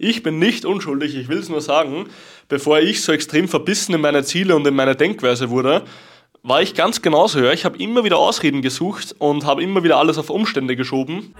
Ich bin nicht unschuldig, ich will es nur sagen, bevor ich so extrem verbissen in meine Ziele und in meine Denkweise wurde, war ich ganz genauso. Ja. Ich habe immer wieder Ausreden gesucht und habe immer wieder alles auf Umstände geschoben.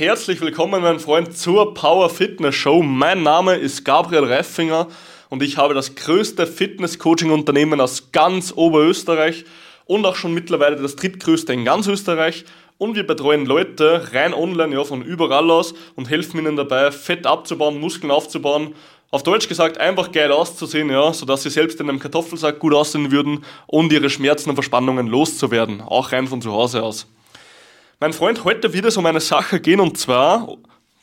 Herzlich willkommen, mein Freund, zur Power Fitness Show. Mein Name ist Gabriel Reifinger und ich habe das größte Fitness-Coaching-Unternehmen aus ganz Oberösterreich und auch schon mittlerweile das drittgrößte in ganz Österreich. Und wir betreuen Leute rein online, ja, von überall aus und helfen ihnen dabei, Fett abzubauen, Muskeln aufzubauen. Auf Deutsch gesagt, einfach geil auszusehen, ja, sodass sie selbst in einem Kartoffelsack gut aussehen würden und ihre Schmerzen und Verspannungen loszuwerden. Auch rein von zu Hause aus. Mein Freund, heute wird es um eine Sache gehen und zwar,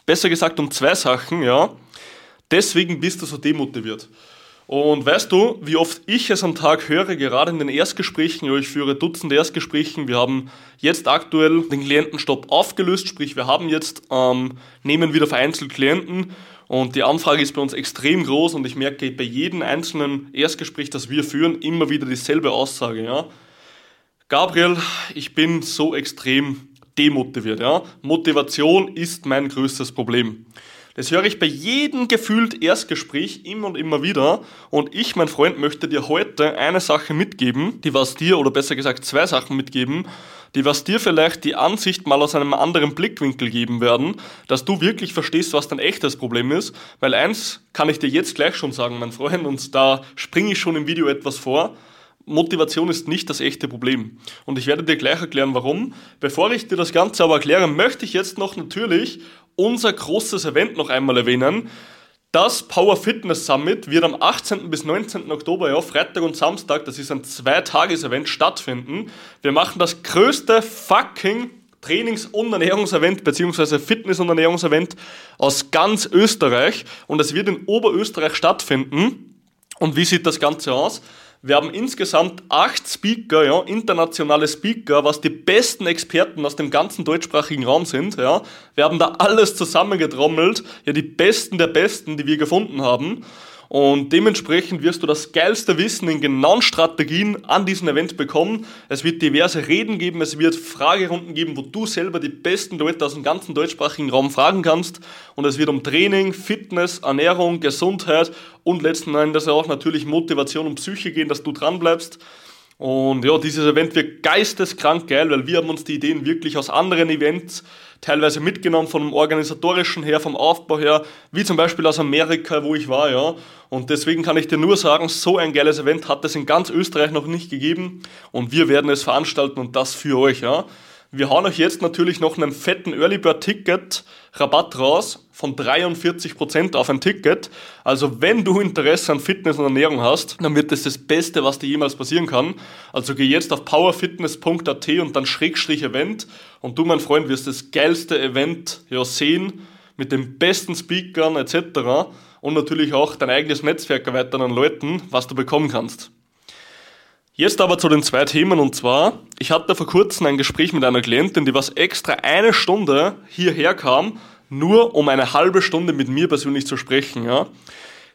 besser gesagt um zwei Sachen, ja. Deswegen bist du so demotiviert. Und weißt du, wie oft ich es am Tag höre, gerade in den Erstgesprächen, ja, ich führe Dutzende Erstgesprächen, wir haben jetzt aktuell den Klientenstopp aufgelöst, sprich wir haben jetzt, ähm, nehmen wieder vereinzelt Klienten und die Anfrage ist bei uns extrem groß und ich merke bei jedem einzelnen Erstgespräch, das wir führen, immer wieder dieselbe Aussage, ja. Gabriel, ich bin so extrem demotiviert. Ja? Motivation ist mein größtes Problem. Das höre ich bei jedem gefühlt Erstgespräch immer und immer wieder. Und ich, mein Freund, möchte dir heute eine Sache mitgeben, die was dir, oder besser gesagt zwei Sachen mitgeben, die was dir vielleicht die Ansicht mal aus einem anderen Blickwinkel geben werden, dass du wirklich verstehst, was dein echtes Problem ist. Weil eins kann ich dir jetzt gleich schon sagen, mein Freund, und da springe ich schon im Video etwas vor. Motivation ist nicht das echte Problem. Und ich werde dir gleich erklären, warum. Bevor ich dir das Ganze aber erkläre, möchte ich jetzt noch natürlich unser großes Event noch einmal erwähnen. Das Power Fitness Summit wird am 18. bis 19. Oktober, ja, Freitag und Samstag, das ist ein Zweitages-Event, stattfinden. Wir machen das größte fucking Trainings- und Ernährungsevent bzw. Fitness- und Ernährungsevent aus ganz Österreich und es wird in Oberösterreich stattfinden. Und wie sieht das Ganze aus? Wir haben insgesamt acht Speaker, ja, internationale Speaker, was die besten Experten aus dem ganzen deutschsprachigen Raum sind. Ja. Wir haben da alles zusammengetrommelt, ja, die Besten der Besten, die wir gefunden haben. Und dementsprechend wirst du das geilste Wissen in genauen Strategien an diesem Event bekommen. Es wird diverse Reden geben, es wird Fragerunden geben, wo du selber die besten Leute aus dem ganzen deutschsprachigen Raum fragen kannst. Und es wird um Training, Fitness, Ernährung, Gesundheit und letzten Endes auch natürlich Motivation und Psyche gehen, dass du dran bleibst. Und ja, dieses Event wird geisteskrank geil, weil wir haben uns die Ideen wirklich aus anderen Events teilweise mitgenommen, vom organisatorischen her, vom Aufbau her, wie zum Beispiel aus Amerika, wo ich war, ja. Und deswegen kann ich dir nur sagen, so ein geiles Event hat es in ganz Österreich noch nicht gegeben und wir werden es veranstalten und das für euch, ja. Wir hauen euch jetzt natürlich noch einen fetten Early Bird Ticket Rabatt raus von 43% auf ein Ticket. Also wenn du Interesse an Fitness und Ernährung hast, dann wird das das Beste, was dir jemals passieren kann. Also geh jetzt auf powerfitness.at und dann Schrägstrich Event und du, mein Freund, wirst das geilste Event ja sehen mit den besten Speakern etc. Und natürlich auch dein eigenes Netzwerk erweitern an Leuten, was du bekommen kannst. Jetzt aber zu den zwei Themen und zwar, ich hatte vor kurzem ein Gespräch mit einer Klientin, die was extra eine Stunde hierher kam, nur um eine halbe Stunde mit mir persönlich zu sprechen. Ja.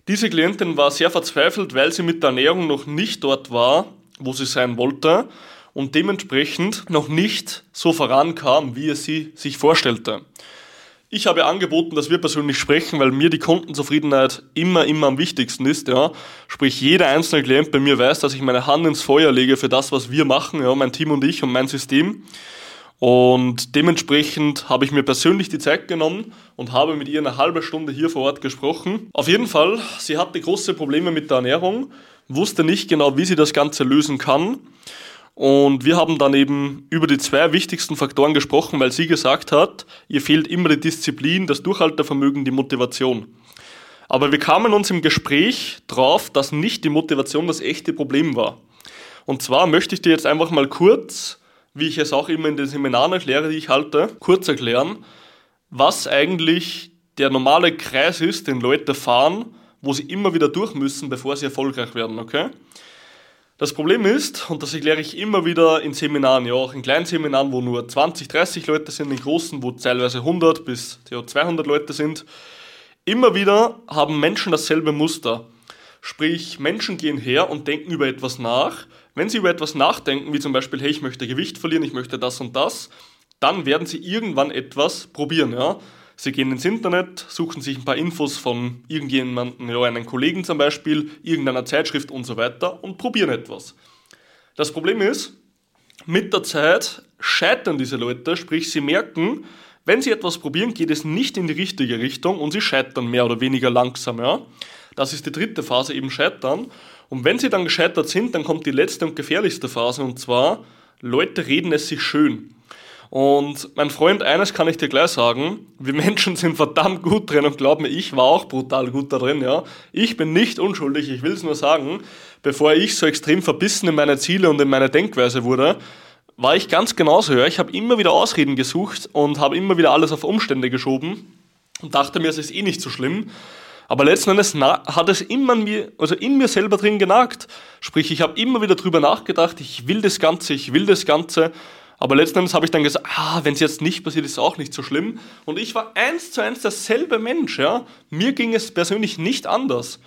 Diese Klientin war sehr verzweifelt, weil sie mit der Ernährung noch nicht dort war, wo sie sein wollte und dementsprechend noch nicht so vorankam, wie es sie sich vorstellte. Ich habe angeboten, dass wir persönlich sprechen, weil mir die Kundenzufriedenheit immer, immer am wichtigsten ist. Ja. Sprich, jeder einzelne Klient bei mir weiß, dass ich meine Hand ins Feuer lege für das, was wir machen, ja, mein Team und ich und mein System. Und dementsprechend habe ich mir persönlich die Zeit genommen und habe mit ihr eine halbe Stunde hier vor Ort gesprochen. Auf jeden Fall, sie hatte große Probleme mit der Ernährung, wusste nicht genau, wie sie das Ganze lösen kann und wir haben dann eben über die zwei wichtigsten Faktoren gesprochen, weil sie gesagt hat, ihr fehlt immer die Disziplin, das Durchhaltevermögen, die Motivation. Aber wir kamen uns im Gespräch drauf, dass nicht die Motivation das echte Problem war. Und zwar möchte ich dir jetzt einfach mal kurz, wie ich es auch immer in den Seminaren erkläre, die ich halte, kurz erklären, was eigentlich der normale Kreis ist, den Leute fahren, wo sie immer wieder durch müssen, bevor sie erfolgreich werden, okay? Das Problem ist, und das erkläre ich immer wieder in Seminaren, ja auch in kleinen Seminaren, wo nur 20, 30 Leute sind, in großen, wo teilweise 100 bis 200 Leute sind, immer wieder haben Menschen dasselbe Muster. Sprich, Menschen gehen her und denken über etwas nach. Wenn sie über etwas nachdenken, wie zum Beispiel, hey, ich möchte Gewicht verlieren, ich möchte das und das, dann werden sie irgendwann etwas probieren. Ja? Sie gehen ins Internet, suchen sich ein paar Infos von irgendjemandem, ja, einem Kollegen zum Beispiel, irgendeiner Zeitschrift und so weiter und probieren etwas. Das Problem ist, mit der Zeit scheitern diese Leute, sprich sie merken, wenn sie etwas probieren, geht es nicht in die richtige Richtung und sie scheitern mehr oder weniger langsam. Ja? Das ist die dritte Phase, eben scheitern. Und wenn sie dann gescheitert sind, dann kommt die letzte und gefährlichste Phase und zwar, Leute reden es sich schön. Und mein Freund, eines kann ich dir gleich sagen, wir Menschen sind verdammt gut drin und glaub mir, ich war auch brutal gut da drin, ja. Ich bin nicht unschuldig, ich will es nur sagen, bevor ich so extrem verbissen in meine Ziele und in meine Denkweise wurde, war ich ganz genauso, ja. Ich habe immer wieder Ausreden gesucht und habe immer wieder alles auf Umstände geschoben und dachte mir, es ist eh nicht so schlimm. Aber letzten Endes hat es immer in mir, also in mir selber drin genagt. Sprich, ich habe immer wieder drüber nachgedacht, ich will das Ganze, ich will das Ganze. Aber letzten Endes habe ich dann gesagt, ah, wenn es jetzt nicht passiert, ist es auch nicht so schlimm. Und ich war eins zu eins derselbe Mensch, ja. Mir ging es persönlich nicht anders.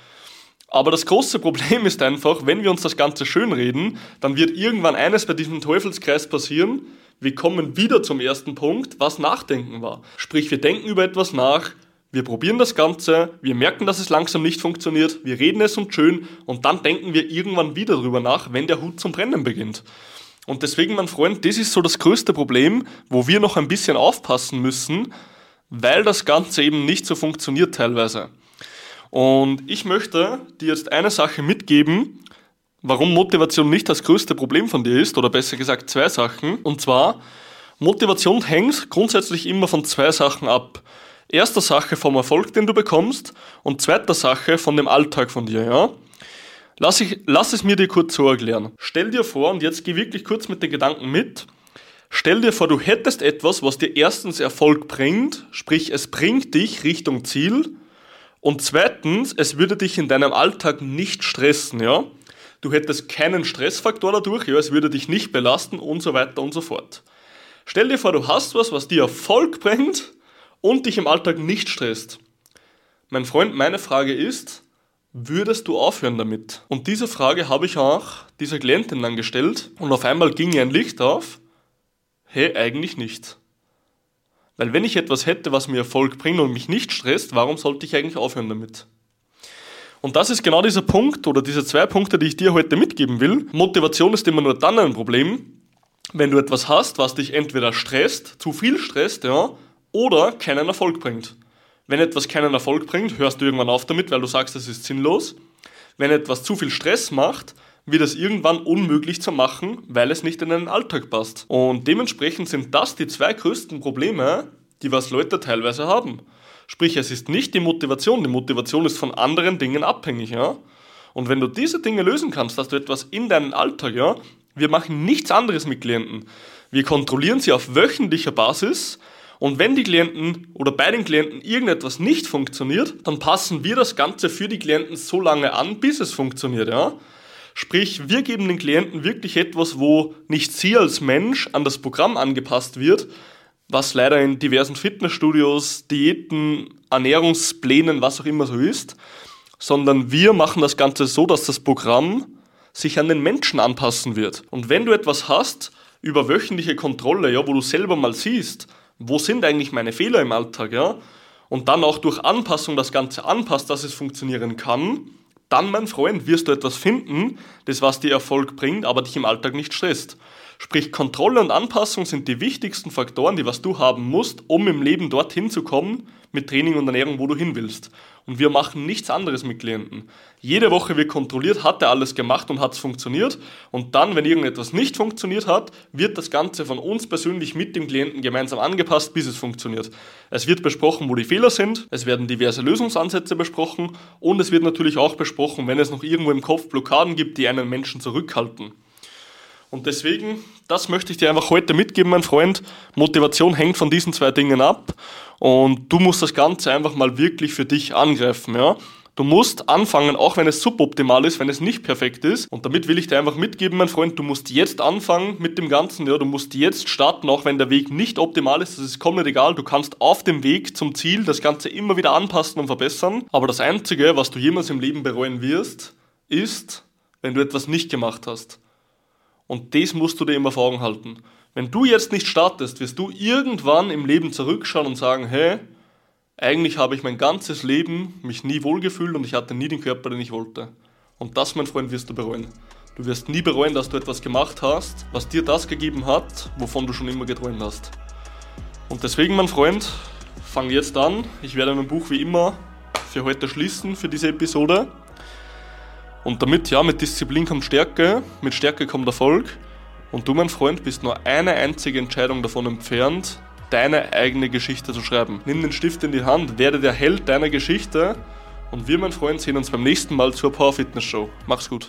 Aber das große Problem ist einfach, wenn wir uns das Ganze schönreden, dann wird irgendwann eines bei diesem Teufelskreis passieren. Wir kommen wieder zum ersten Punkt, was Nachdenken war. Sprich, wir denken über etwas nach, wir probieren das Ganze, wir merken, dass es langsam nicht funktioniert, wir reden es und schön und dann denken wir irgendwann wieder darüber nach, wenn der Hut zum Brennen beginnt. Und deswegen, mein Freund, das ist so das größte Problem, wo wir noch ein bisschen aufpassen müssen, weil das Ganze eben nicht so funktioniert teilweise. Und ich möchte dir jetzt eine Sache mitgeben, warum Motivation nicht das größte Problem von dir ist, oder besser gesagt zwei Sachen. Und zwar, Motivation hängt grundsätzlich immer von zwei Sachen ab. Erster Sache vom Erfolg, den du bekommst, und zweiter Sache von dem Alltag von dir, ja? Lass, ich, lass es mir dir kurz so erklären. Stell dir vor, und jetzt geh wirklich kurz mit den Gedanken mit, stell dir vor, du hättest etwas, was dir erstens Erfolg bringt, sprich es bringt dich Richtung Ziel, und zweitens, es würde dich in deinem Alltag nicht stressen, ja? Du hättest keinen Stressfaktor dadurch, ja, es würde dich nicht belasten und so weiter und so fort. Stell dir vor, du hast was, was dir Erfolg bringt und dich im Alltag nicht stresst. Mein Freund, meine Frage ist, würdest du aufhören damit? Und diese Frage habe ich auch dieser Klientin dann gestellt und auf einmal ging ihr ein Licht auf. Hey, eigentlich nicht. Weil wenn ich etwas hätte, was mir Erfolg bringt und mich nicht stresst, warum sollte ich eigentlich aufhören damit? Und das ist genau dieser Punkt oder diese zwei Punkte, die ich dir heute mitgeben will. Motivation ist immer nur dann ein Problem, wenn du etwas hast, was dich entweder stresst, zu viel stresst, ja, oder keinen Erfolg bringt. Wenn etwas keinen Erfolg bringt, hörst du irgendwann auf damit, weil du sagst, es ist sinnlos. Wenn etwas zu viel Stress macht, wird es irgendwann unmöglich zu machen, weil es nicht in den Alltag passt. Und dementsprechend sind das die zwei größten Probleme, die was Leute teilweise haben. Sprich, es ist nicht die Motivation, die Motivation ist von anderen Dingen abhängig, ja. Und wenn du diese Dinge lösen kannst, dass du etwas in deinen Alltag, ja, wir machen nichts anderes mit Klienten. Wir kontrollieren sie auf wöchentlicher Basis, und wenn die Klienten oder bei den Klienten irgendetwas nicht funktioniert, dann passen wir das Ganze für die Klienten so lange an, bis es funktioniert, ja. Sprich, wir geben den Klienten wirklich etwas, wo nicht sie als Mensch an das Programm angepasst wird, was leider in diversen Fitnessstudios, Diäten, Ernährungsplänen, was auch immer so ist, sondern wir machen das Ganze so, dass das Programm sich an den Menschen anpassen wird. Und wenn du etwas hast über wöchentliche Kontrolle, ja, wo du selber mal siehst, wo sind eigentlich meine Fehler im Alltag, ja? Und dann auch durch Anpassung das Ganze anpasst, dass es funktionieren kann, dann, mein Freund, wirst du etwas finden, das was dir Erfolg bringt, aber dich im Alltag nicht stresst. Sprich, Kontrolle und Anpassung sind die wichtigsten Faktoren, die was du haben musst, um im Leben dorthin zu kommen, mit Training und Ernährung, wo du hin willst. Und wir machen nichts anderes mit Klienten. Jede Woche wird kontrolliert, hat er alles gemacht und hat es funktioniert. Und dann, wenn irgendetwas nicht funktioniert hat, wird das Ganze von uns persönlich mit dem Klienten gemeinsam angepasst, bis es funktioniert. Es wird besprochen, wo die Fehler sind, es werden diverse Lösungsansätze besprochen und es wird natürlich auch besprochen, wenn es noch irgendwo im Kopf Blockaden gibt, die einen Menschen zurückhalten. Und deswegen, das möchte ich dir einfach heute mitgeben, mein Freund. Motivation hängt von diesen zwei Dingen ab und du musst das Ganze einfach mal wirklich für dich angreifen, ja. Du musst anfangen, auch wenn es suboptimal ist, wenn es nicht perfekt ist. Und damit will ich dir einfach mitgeben, mein Freund, du musst jetzt anfangen mit dem Ganzen. Ja, du musst jetzt starten, auch wenn der Weg nicht optimal ist. Das ist komplett egal. Du kannst auf dem Weg zum Ziel das Ganze immer wieder anpassen und verbessern. Aber das Einzige, was du jemals im Leben bereuen wirst, ist, wenn du etwas nicht gemacht hast. Und das musst du dir immer vor Augen halten. Wenn du jetzt nicht startest, wirst du irgendwann im Leben zurückschauen und sagen, hey, eigentlich habe ich mein ganzes Leben mich nie wohlgefühlt und ich hatte nie den Körper, den ich wollte. Und das, mein Freund, wirst du bereuen. Du wirst nie bereuen, dass du etwas gemacht hast, was dir das gegeben hat, wovon du schon immer geträumt hast. Und deswegen, mein Freund, fang jetzt an. Ich werde mein Buch wie immer für heute schließen, für diese Episode. Und damit, ja, mit Disziplin kommt Stärke, mit Stärke kommt Erfolg. Und du, mein Freund, bist nur eine einzige Entscheidung davon entfernt, deine eigene Geschichte zu schreiben. Nimm den Stift in die Hand, werde der Held deiner Geschichte und wir, mein Freund, sehen uns beim nächsten Mal zur Power Fitness Show. Mach's gut.